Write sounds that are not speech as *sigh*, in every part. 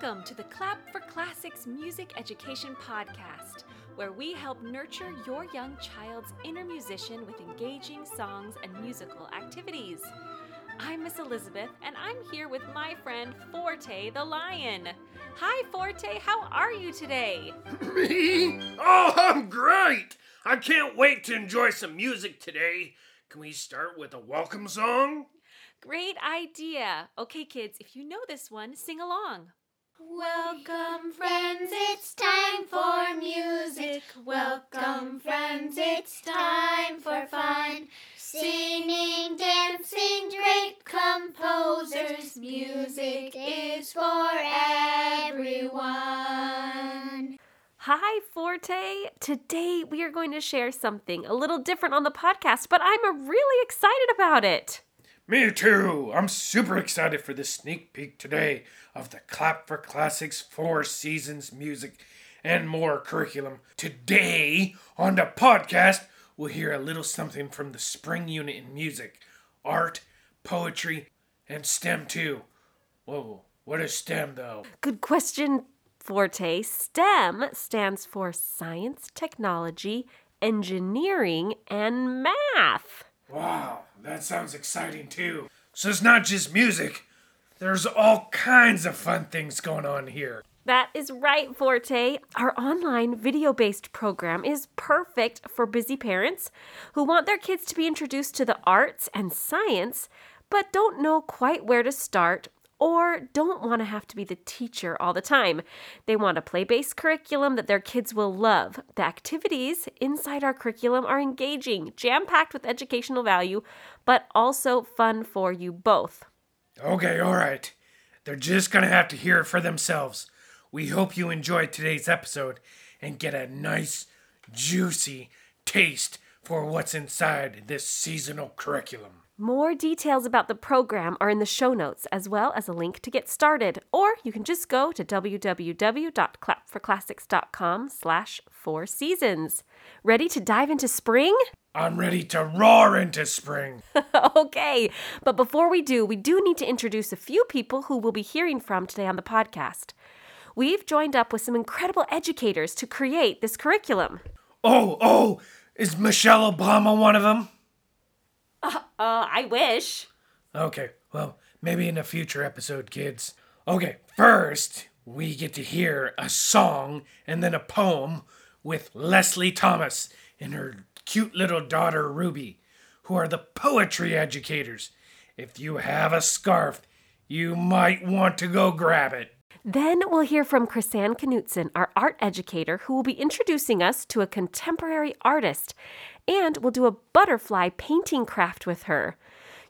Welcome to the Clap for Classics Music Education Podcast, where we help nurture your young child's inner musician with engaging songs and musical activities. I'm Miss Elizabeth, and I'm here with my friend Forte the Lion. Hi, Forte, how are you today? *clears throat* Me? Oh, I'm great! I can't wait to enjoy some music today. Can we start with a welcome song? Great idea. Okay, kids, if you know this one, sing along. Welcome, friends, it's time for music. Welcome, friends, it's time for fun. Singing, dancing, great composers. Music is for everyone. Hi, Forte. Today we are going to share something a little different on the podcast, but I'm really excited about it. Me too. I'm super excited for this sneak peek today of the Clap for Classics Four Seasons music and more curriculum. Today on the podcast, we'll hear a little something from the spring unit in music, art, poetry, and STEM too. Whoa, what is STEM though? Good question, Forte. STEM stands for science, technology, engineering, and math. Wow, that sounds exciting too. So it's not just music. There's all kinds of fun things going on here. That is right, Forte. Our online video based program is perfect for busy parents who want their kids to be introduced to the arts and science, but don't know quite where to start or don't want to have to be the teacher all the time. They want a play based curriculum that their kids will love. The activities inside our curriculum are engaging, jam packed with educational value, but also fun for you both. Okay, all right. They're just gonna have to hear it for themselves. We hope you enjoyed today's episode and get a nice, juicy taste for what's inside this seasonal curriculum. More details about the program are in the show notes, as well as a link to get started. Or you can just go to www.clapforclassics.com slash four seasons. Ready to dive into spring? I'm ready to roar into spring. *laughs* okay, but before we do, we do need to introduce a few people who we'll be hearing from today on the podcast. We've joined up with some incredible educators to create this curriculum. Oh, oh, is Michelle Obama one of them? Uh, uh, I wish. Okay, well, maybe in a future episode, kids. Okay, first, we get to hear a song and then a poem with Leslie Thomas in her cute little daughter Ruby, who are the poetry educators. If you have a scarf, you might want to go grab it. Then we'll hear from Krisanne Knudsen, our art educator, who will be introducing us to a contemporary artist, and we'll do a butterfly painting craft with her.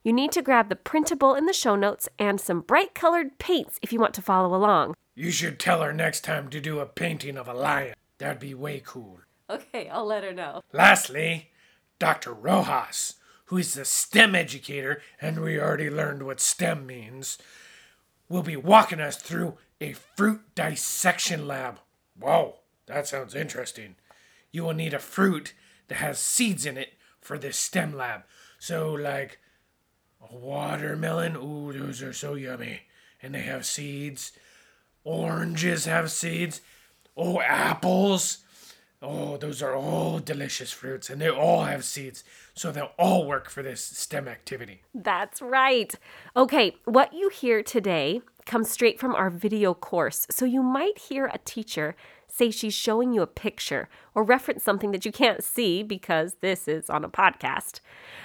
You need to grab the printable in the show notes and some bright colored paints if you want to follow along. You should tell her next time to do a painting of a lion. That'd be way cool. Okay, I'll let her know. Lastly, Dr. Rojas, who is the STEM educator, and we already learned what STEM means, will be walking us through a fruit dissection lab. Whoa, that sounds interesting. You will need a fruit that has seeds in it for this STEM lab. So, like a watermelon, ooh, those are so yummy. And they have seeds. Oranges have seeds. Oh, apples. Oh, those are all delicious fruits, and they all have seeds, so they'll all work for this STEM activity. That's right. Okay, what you hear today comes straight from our video course, so you might hear a teacher say she's showing you a picture or reference something that you can't see because this is on a podcast.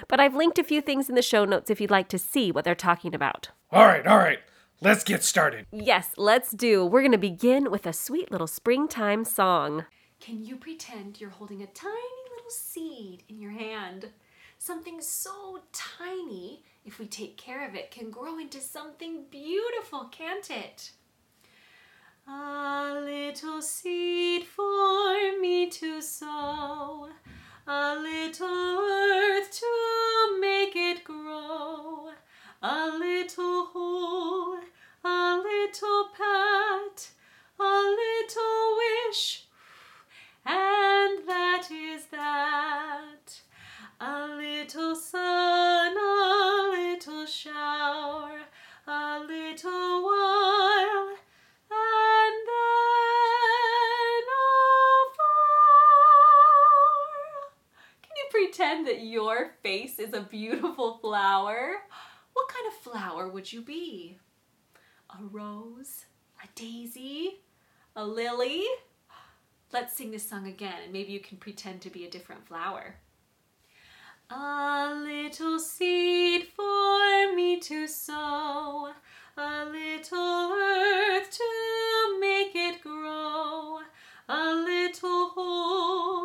But I've linked a few things in the show notes if you'd like to see what they're talking about. All right, all right. Let's get started. Yes, let's do. We're going to begin with a sweet little springtime song. Can you pretend you're holding a tiny little seed in your hand? Something so tiny, if we take care of it, can grow into something beautiful, can't it? A little seed for me to sow, a little earth to make it grow, a little hole, a little pat, a little wish, and that is that. A little sun, a little shower, a little while, and then. Can you pretend that your face is a beautiful flower? What kind of flower would you be? A rose? A daisy? A lily? Let's sing this song again and maybe you can pretend to be a different flower. A little seed for me to sow, a little earth to make it grow, a little hole,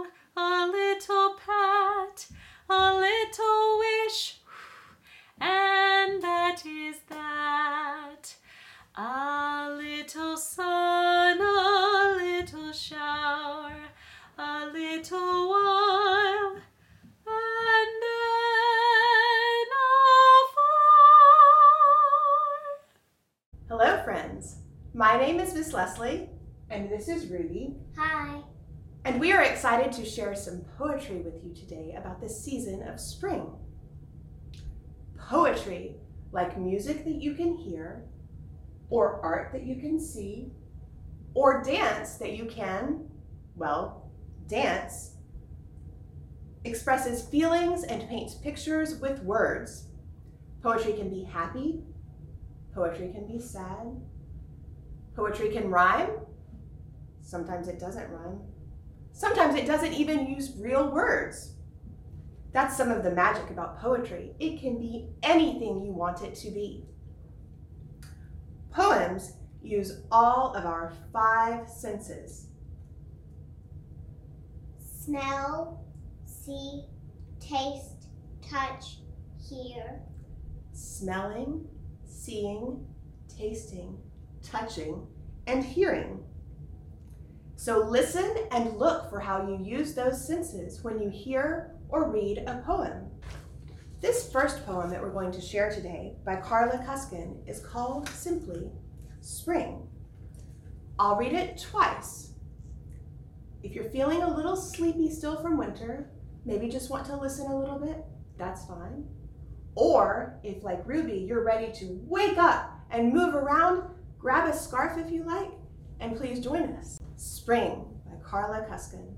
is Miss Leslie, and this is Ruby, Hi. and we are excited to share some poetry with you today about the season of spring. Poetry, like music that you can hear, or art that you can see, or dance that you can, well, dance, expresses feelings and paints pictures with words. Poetry can be happy, poetry can be sad, Poetry can rhyme. Sometimes it doesn't rhyme. Sometimes it doesn't even use real words. That's some of the magic about poetry. It can be anything you want it to be. Poems use all of our five senses. Smell, see, taste, touch, hear. Smelling, seeing, tasting, touching, and hearing. So listen and look for how you use those senses when you hear or read a poem. This first poem that we're going to share today by Karla Kuskin is called simply Spring. I'll read it twice. If you're feeling a little sleepy still from winter, maybe just want to listen a little bit, that's fine. Or if, like Ruby, you're ready to wake up and move around, grab a scarf if you like, and please join us. Spring by Karla Kuskin.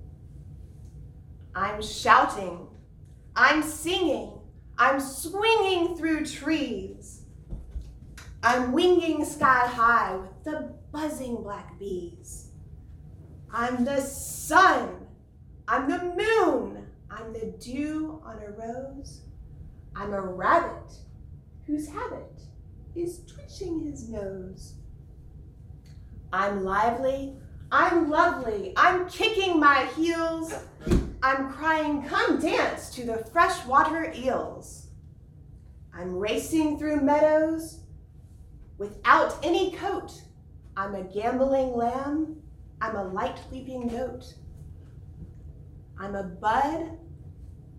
I'm shouting, I'm singing, I'm swinging through trees. I'm winging sky high with the buzzing black bees. I'm the sun, I'm the moon, I'm the dew on a rose. I'm a rabbit whose habit is twitching his nose. I'm lively, I'm lovely, I'm kicking my heels. I'm crying, come dance to the freshwater eels. I'm racing through meadows without any coat. I'm a gambling lamb, I'm a light leaping goat. I'm a bud,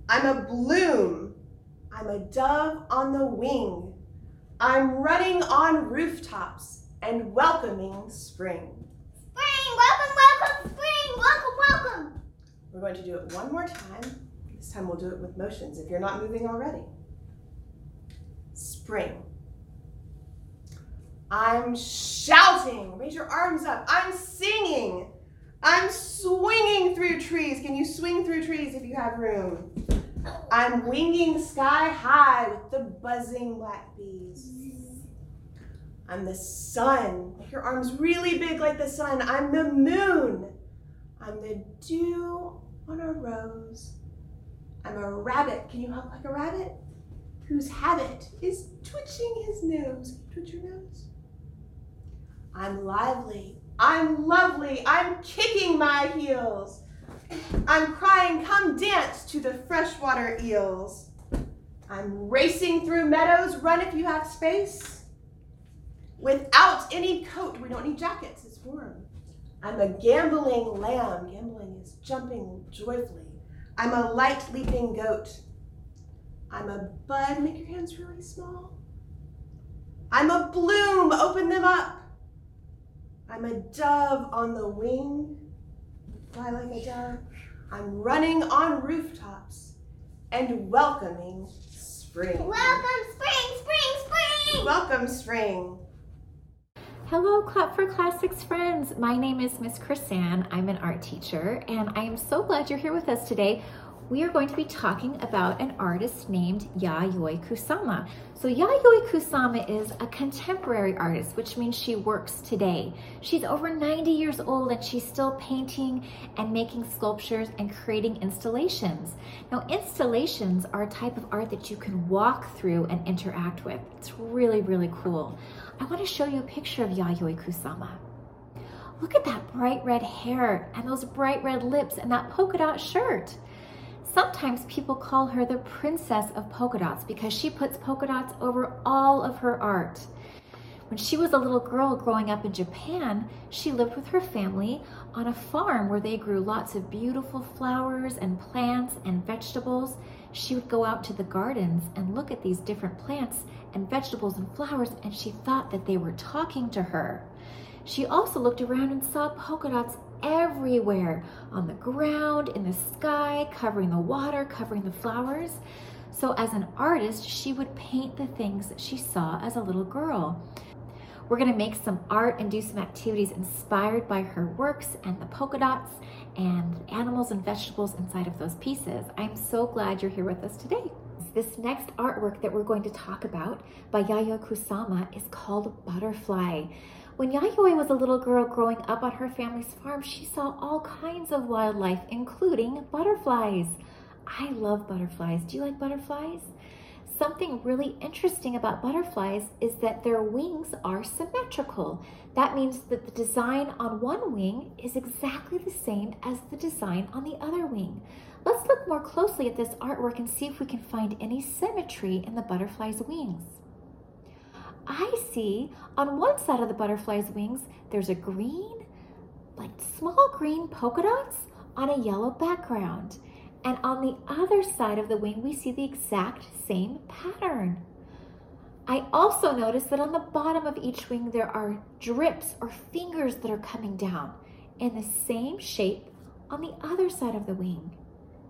I'm a bloom, I'm a dove on the wing. I'm running on rooftops and welcoming spring. Spring, welcome, welcome, spring, welcome, welcome. We're going to do it one more time. This time we'll do it with motions if you're not moving already. Spring. I'm shouting. Raise your arms up. I'm singing. I'm swinging through trees. Can you swing through trees if you have room? I'm winging sky high with the buzzing black bees. I'm the sun. Your arms really big like the sun. I'm the moon. I'm the dew on a rose. I'm a rabbit. Can you hop like a rabbit? Whose habit is twitching his nose. Twitch your nose. I'm lively. I'm lovely. I'm kicking my heels. I'm crying, come dance to the freshwater eels. I'm racing through meadows. Run if you have space. Without any coat. We don't need jackets. It's warm. I'm a gambling lamb. Gambling is jumping joyfully. I'm a light leaping goat. I'm a bud. Make your hands really small. I'm a bloom. Open them up. I'm a dove on the wing. Fly like a dove. I'm running on rooftops and welcoming spring. Welcome, spring, spring, spring. Welcome, spring. Hello, Clap for Classics friends. My name is Miss Krisanne. I'm an art teacher, and I am so glad you're here with us today. we are going to be talking about an artist named Yayoi Kusama. So Yayoi Kusama is a contemporary artist, which means she works today. She's over 90 years old and she's still painting and making sculptures and creating installations. Now, installations are a type of art that you can walk through and interact with. It's really, really cool. I want to show you a picture of Yayoi Kusama. Look at that bright red hair and those bright red lips and that polka dot shirt. Sometimes people call her the princess of polka dots because she puts polka dots over all of her art. When she was a little girl growing up in Japan, she lived with her family on a farm where they grew lots of beautiful flowers and plants and vegetables. She would go out to the gardens and look at these different plants and vegetables and flowers, and she thought that they were talking to her. She also looked around and saw polka dots everywhere on the ground, in the sky, covering the water, covering the flowers. So, as an artist, she would paint the things that she saw as a little girl. We're going to make some art and do some activities inspired by her works and the polka dots and animals and vegetables inside of those pieces. I'm so glad you're here with us today. This next artwork that we're going to talk about by Yayoi Kusama is called Butterfly. When Yayoi was a little girl growing up on her family's farm, she saw all kinds of wildlife, including butterflies. I love butterflies. Do you like butterflies? Something really interesting about butterflies is that their wings are symmetrical. That means that the design on one wing is exactly the same as the design on the other wing. Let's look more closely at this artwork and see if we can find any symmetry in the butterfly's wings. I see on one side of the butterfly's wings, there's a green, like small green polka dots on a yellow background. And on the other side of the wing, we see the exact same pattern. I also notice that on the bottom of each wing, there are drips or fingers that are coming down in the same shape on the other side of the wing.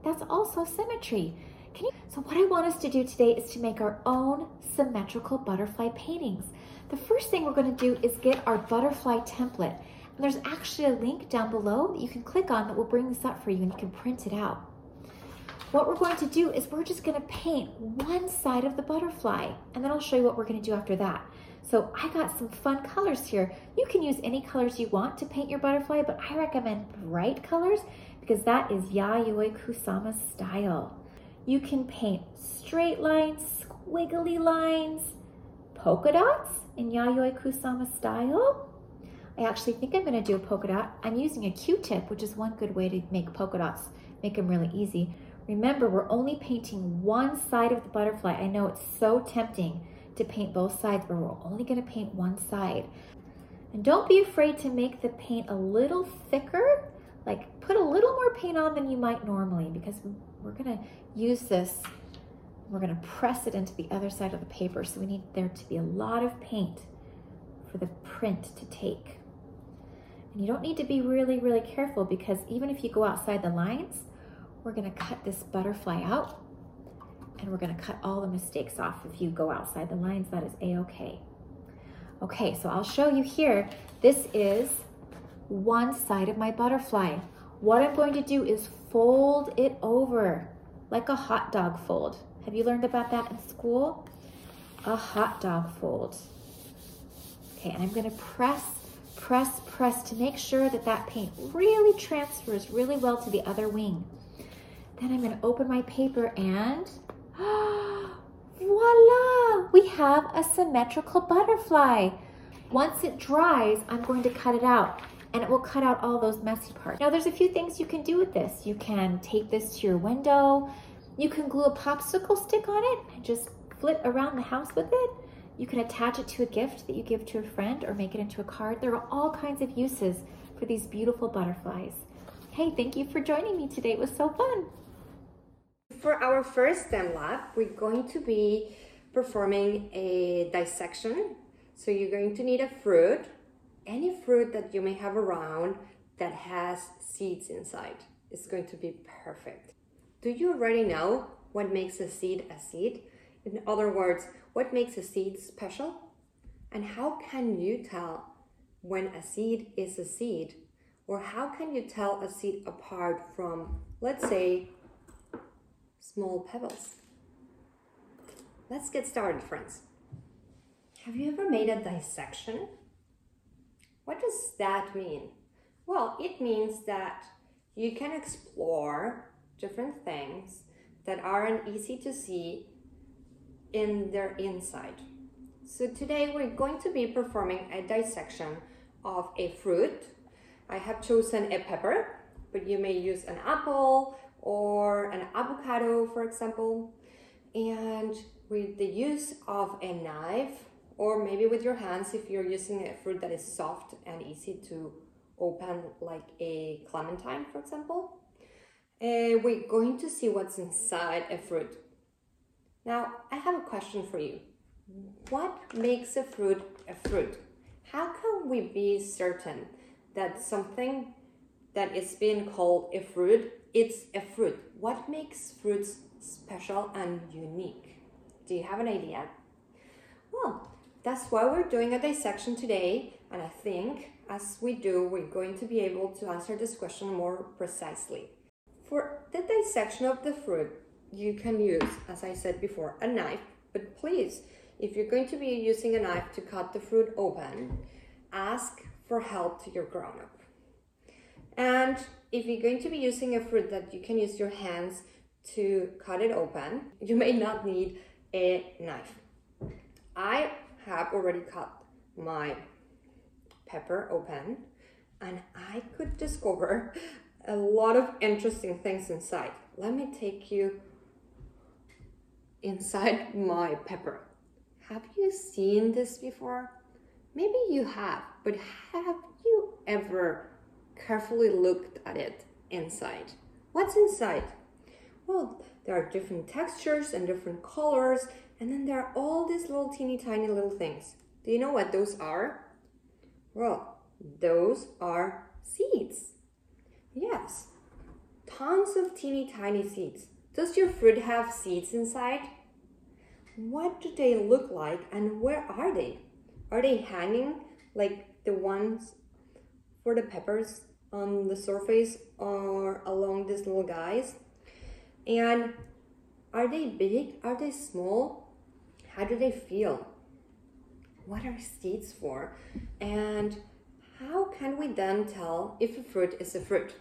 That's also symmetry. You? So what I want us to do today is to make our own symmetrical butterfly paintings. The first thing we're going to do is get our butterfly template. And there's actually a link down below that you can click on that will bring this up for you and you can print it out. What we're going to do is we're just going to paint one side of the butterfly and then I'll show you what we're going to do after that. So I got some fun colors here. You can use any colors you want to paint your butterfly, but I recommend bright colors because that is Yayoi Kusama's style. You can paint straight lines, squiggly lines, polka dots in Yayoi Kusama style. I actually think I'm going to do a polka dot. I'm using a Q-tip, which is one good way to make polka dots, make them really easy. Remember, we're only painting one side of the butterfly. I know it's so tempting to paint both sides, but we're only going to paint one side. And don't be afraid to make the paint a little thicker, like put a little more paint on than you might normally because we're going to use this, we're going to press it into the other side of the paper. So we need there to be a lot of paint for the print to take. And you don't need to be really, really careful because even if you go outside the lines, we're to cut this butterfly out and we're to cut all the mistakes off if you go outside the lines. That is a-okay. Okay, so I'll show you here. This is one side of my butterfly. What I'm going to do is fold it over like a hot dog fold. Have you learned about that in school? A hot dog fold. Okay, and I'm gonna press, press, press to make sure that that paint really transfers really well to the other wing. Then I'm gonna open my paper and *gasps* voila! We have a symmetrical butterfly. Once it dries, I'm going to cut it out and it will cut out all those messy parts. Now there's a few things you can do with this. You can take this to your window. You can glue a popsicle stick on it and just flit around the house with it. You can attach it to a gift that you give to a friend or make it into a card. There are all kinds of uses for these beautiful butterflies. Hey, thank you for joining me today. It was so fun. For our first STEM lab, we're going to be performing a dissection. So you're going to need a fruit, any fruit that you may have around that has seeds inside is going to be perfect. Do you already know what makes a seed a seed? In other words, what makes a seed special? And how can you tell when a seed is a seed? Or how can you tell a seed apart from, let's say, small pebbles. Let's get started, friends. Have you ever made a dissection? What does that mean? Well, it means that you can explore different things that aren't easy to see in their inside. So today we're going to be performing a dissection of a fruit. I have chosen a pepper, but you may use an apple or an avocado, for example. And with the use of a knife, or maybe with your hands if you're using a fruit that is soft and easy to open, like a clementine, for example, uh, we're going to see what's inside a fruit. Now, I have a question for you. What makes a fruit a fruit? How can we be certain that something that is being called a fruit, it's a fruit? What makes fruits special and unique? Do you have an idea? Well, that's why we're doing a dissection today, and I think as we do, we're going to be able to answer this question more precisely. For the dissection of the fruit, you can use, as I said before, a knife, but please, if you're going to be using a knife to cut the fruit open, ask for help to your grown up. And if you're going to be using a fruit that you can use your hands to cut it open, you may not need a knife. I have already cut my pepper open and I could discover a lot of interesting things inside. Let me take you inside my pepper. Have you seen this before? Maybe you have, but have you ever carefully looked at it inside? What's inside? Well, there are different textures and different colors, and then there are all these little teeny tiny little things. Do you know what those are? Well, those are seeds. Yes, tons of teeny tiny seeds. Does your fruit have seeds inside? What do they look like and where are they? Are they hanging like the ones for the peppers on the surface or along these little guys? And are they big? Are they small? How do they feel? What are seeds for? And how can we then tell if a fruit is a fruit?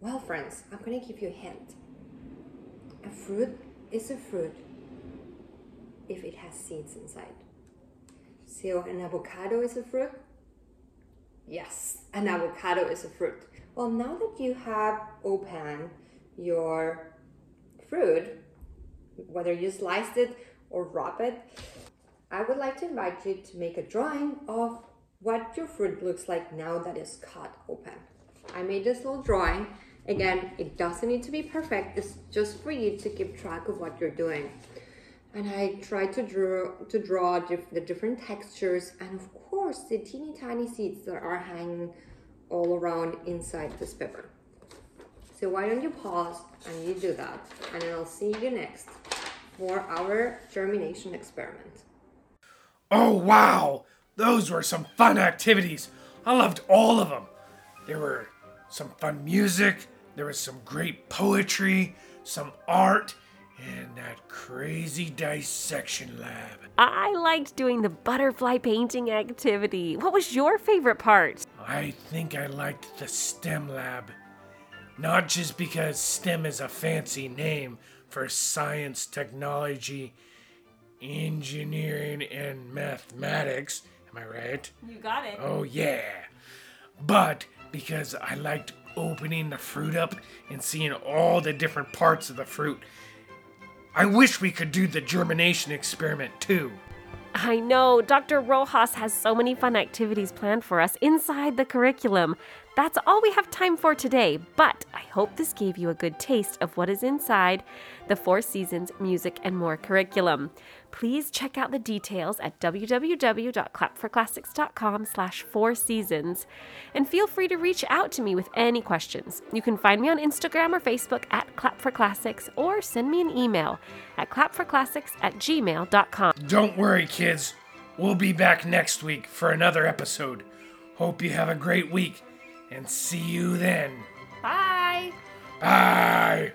Well, friends, I'm going to give you a hint. A fruit is a fruit if it has seeds inside. So, an avocado is a fruit? Yes, an avocado is a fruit. Well, now that you have opened your fruit, whether you sliced it or wrap it, I would like to invite you to make a drawing of what your fruit looks like now that it's cut open. I made this little drawing. Again, it doesn't need to be perfect. It's just for you to keep track of what you're doing. And I tried to draw to draw dif- the different textures and of course the teeny tiny seeds that are hanging all around inside this pepper. So why don't you pause and you do that and I'll see you next for our germination experiment. Oh, wow! Those were some fun activities. I loved all of them. There were some fun music, there was some great poetry, some art, that crazy dissection lab. I liked doing the butterfly painting activity. What was your favorite part? I think I liked the STEM lab. Not just because STEM is a fancy name for science, technology, engineering, and mathematics. Am I right? You got it. Oh, yeah. But because I liked opening the fruit up and seeing all the different parts of the fruit. I wish we could do the germination experiment too. I know, Dr. Rojas has so many fun activities planned for us inside the curriculum. That's all we have time for today, but I hope this gave you a good taste of what is inside the Four Seasons Music and More curriculum. Please check out the details at www.clapforclassics.com slash four seasons and feel free to reach out to me with any questions. You can find me on Instagram or Facebook at clapforclassics or send me an email at clapforclassics at gmail.com. Don't worry, kids. We'll be back next week for another episode. Hope you have a great week and see you then. Bye! Bye.